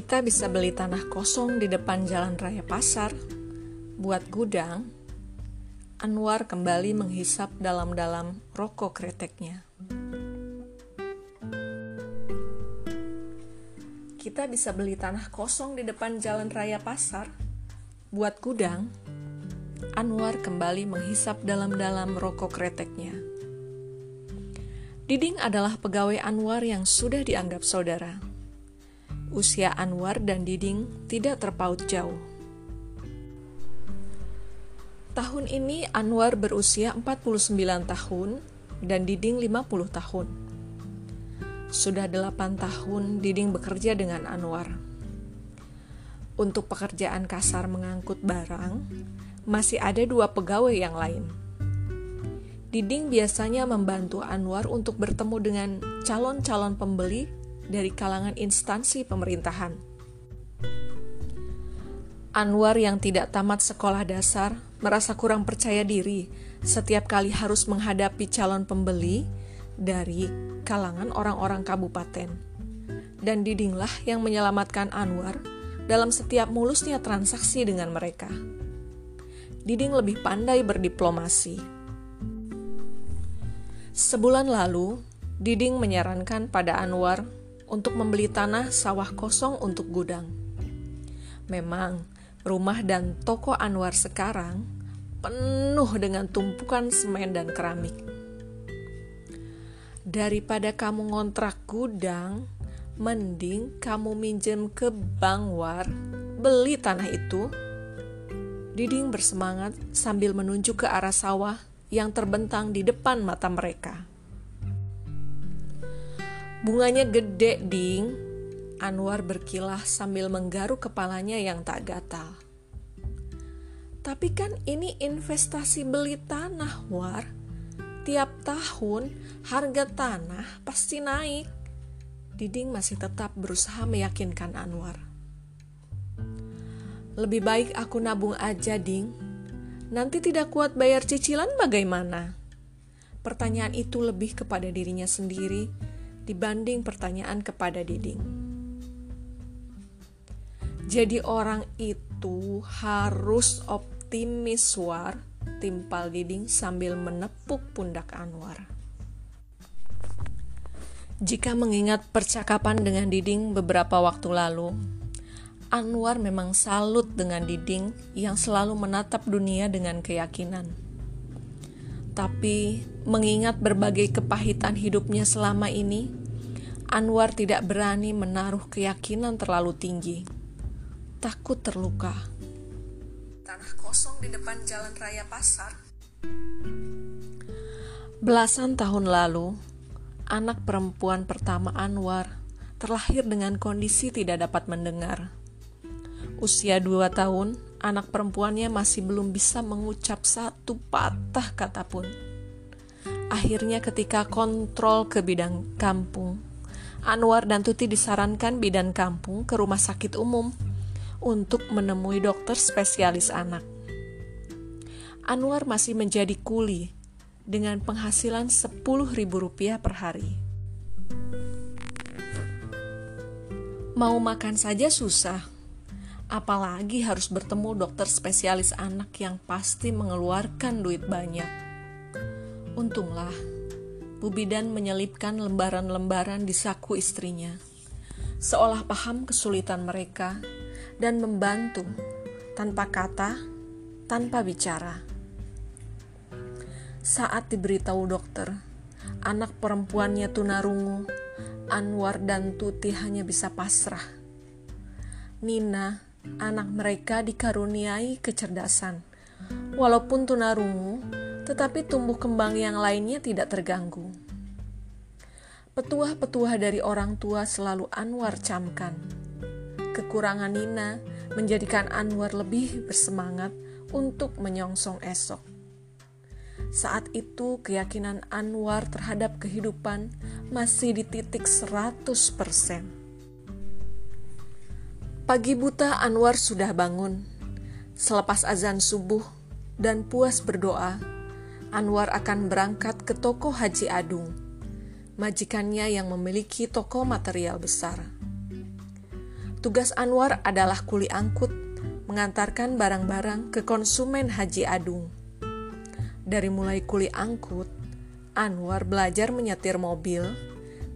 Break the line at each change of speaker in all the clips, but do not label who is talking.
Kita bisa beli tanah kosong di depan jalan raya pasar, buat gudang. Anwar kembali menghisap dalam-dalam rokok kreteknya. Kita bisa beli tanah kosong di depan jalan raya pasar, buat gudang. Anwar kembali menghisap dalam-dalam rokok kreteknya. Diding adalah pegawai Anwar yang sudah dianggap saudara usia Anwar dan Diding tidak terpaut jauh. Tahun ini Anwar berusia 49 tahun dan Diding 50 tahun. Sudah 8 tahun Diding bekerja dengan Anwar. Untuk pekerjaan kasar mengangkut barang, masih ada dua pegawai yang lain. Diding biasanya membantu Anwar untuk bertemu dengan calon-calon pembeli dari kalangan instansi pemerintahan. Anwar yang tidak tamat sekolah dasar merasa kurang percaya diri setiap kali harus menghadapi calon pembeli dari kalangan orang-orang kabupaten. Dan Didinglah yang menyelamatkan Anwar dalam setiap mulusnya transaksi dengan mereka. Diding lebih pandai berdiplomasi. Sebulan lalu, Diding menyarankan pada Anwar untuk membeli tanah sawah kosong untuk gudang. Memang, rumah dan toko Anwar sekarang penuh dengan tumpukan semen dan keramik. Daripada kamu ngontrak gudang, mending kamu minjem ke Bank War, beli tanah itu. Diding bersemangat sambil menunjuk ke arah sawah yang terbentang di depan mata mereka. Bunganya gede, ding. Anwar berkilah sambil menggaruk kepalanya yang tak gatal. Tapi kan ini investasi beli tanah, War. Tiap tahun harga tanah pasti naik. Diding masih tetap berusaha meyakinkan Anwar. Lebih baik aku nabung aja, Ding. Nanti tidak kuat bayar cicilan bagaimana? Pertanyaan itu lebih kepada dirinya sendiri dibanding pertanyaan kepada Diding. Jadi orang itu harus optimis war, timpal Diding sambil menepuk pundak Anwar. Jika mengingat percakapan dengan Diding beberapa waktu lalu, Anwar memang salut dengan Diding yang selalu menatap dunia dengan keyakinan. Tapi mengingat berbagai kepahitan hidupnya selama ini, Anwar tidak berani menaruh keyakinan terlalu tinggi. Takut terluka. Tanah kosong di depan jalan raya pasar. Belasan tahun lalu, anak perempuan pertama Anwar terlahir dengan kondisi tidak dapat mendengar. Usia dua tahun, anak perempuannya masih belum bisa mengucap satu patah kata pun. Akhirnya ketika kontrol ke bidang kampung, Anwar dan Tuti disarankan bidan kampung ke rumah sakit umum untuk menemui dokter spesialis anak. Anwar masih menjadi kuli dengan penghasilan Rp10.000 per hari. Mau makan saja susah, apalagi harus bertemu dokter spesialis anak yang pasti mengeluarkan duit banyak. Untunglah, Bu Bidan menyelipkan lembaran-lembaran di saku istrinya, seolah paham kesulitan mereka dan membantu tanpa kata, tanpa bicara. Saat diberitahu dokter, anak perempuannya tunarungu, Anwar dan Tuti hanya bisa pasrah. Nina, anak mereka dikaruniai kecerdasan. Walaupun tunarungu, tetapi tumbuh kembang yang lainnya tidak terganggu. Petuah-petuah dari orang tua selalu Anwar camkan. Kekurangan Nina menjadikan Anwar lebih bersemangat untuk menyongsong esok. Saat itu keyakinan Anwar terhadap kehidupan masih di titik 100%. Pagi buta Anwar sudah bangun. Selepas azan subuh dan puas berdoa, Anwar akan berangkat ke toko Haji Adung, majikannya yang memiliki toko material besar. Tugas Anwar adalah kuli angkut, mengantarkan barang-barang ke konsumen Haji Adung. Dari mulai kuli angkut, Anwar belajar menyetir mobil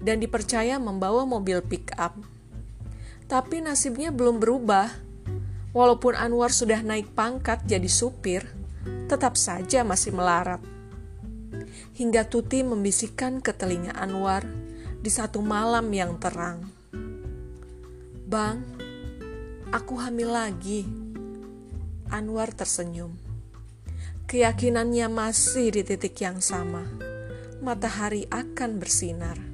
dan dipercaya membawa mobil pick up. Tapi nasibnya belum berubah. Walaupun Anwar sudah naik pangkat jadi supir, tetap saja masih melarat. Hingga Tuti membisikkan ke telinga Anwar di satu malam yang terang. Bang, aku hamil lagi. Anwar tersenyum. Keyakinannya masih di titik yang sama. Matahari akan bersinar.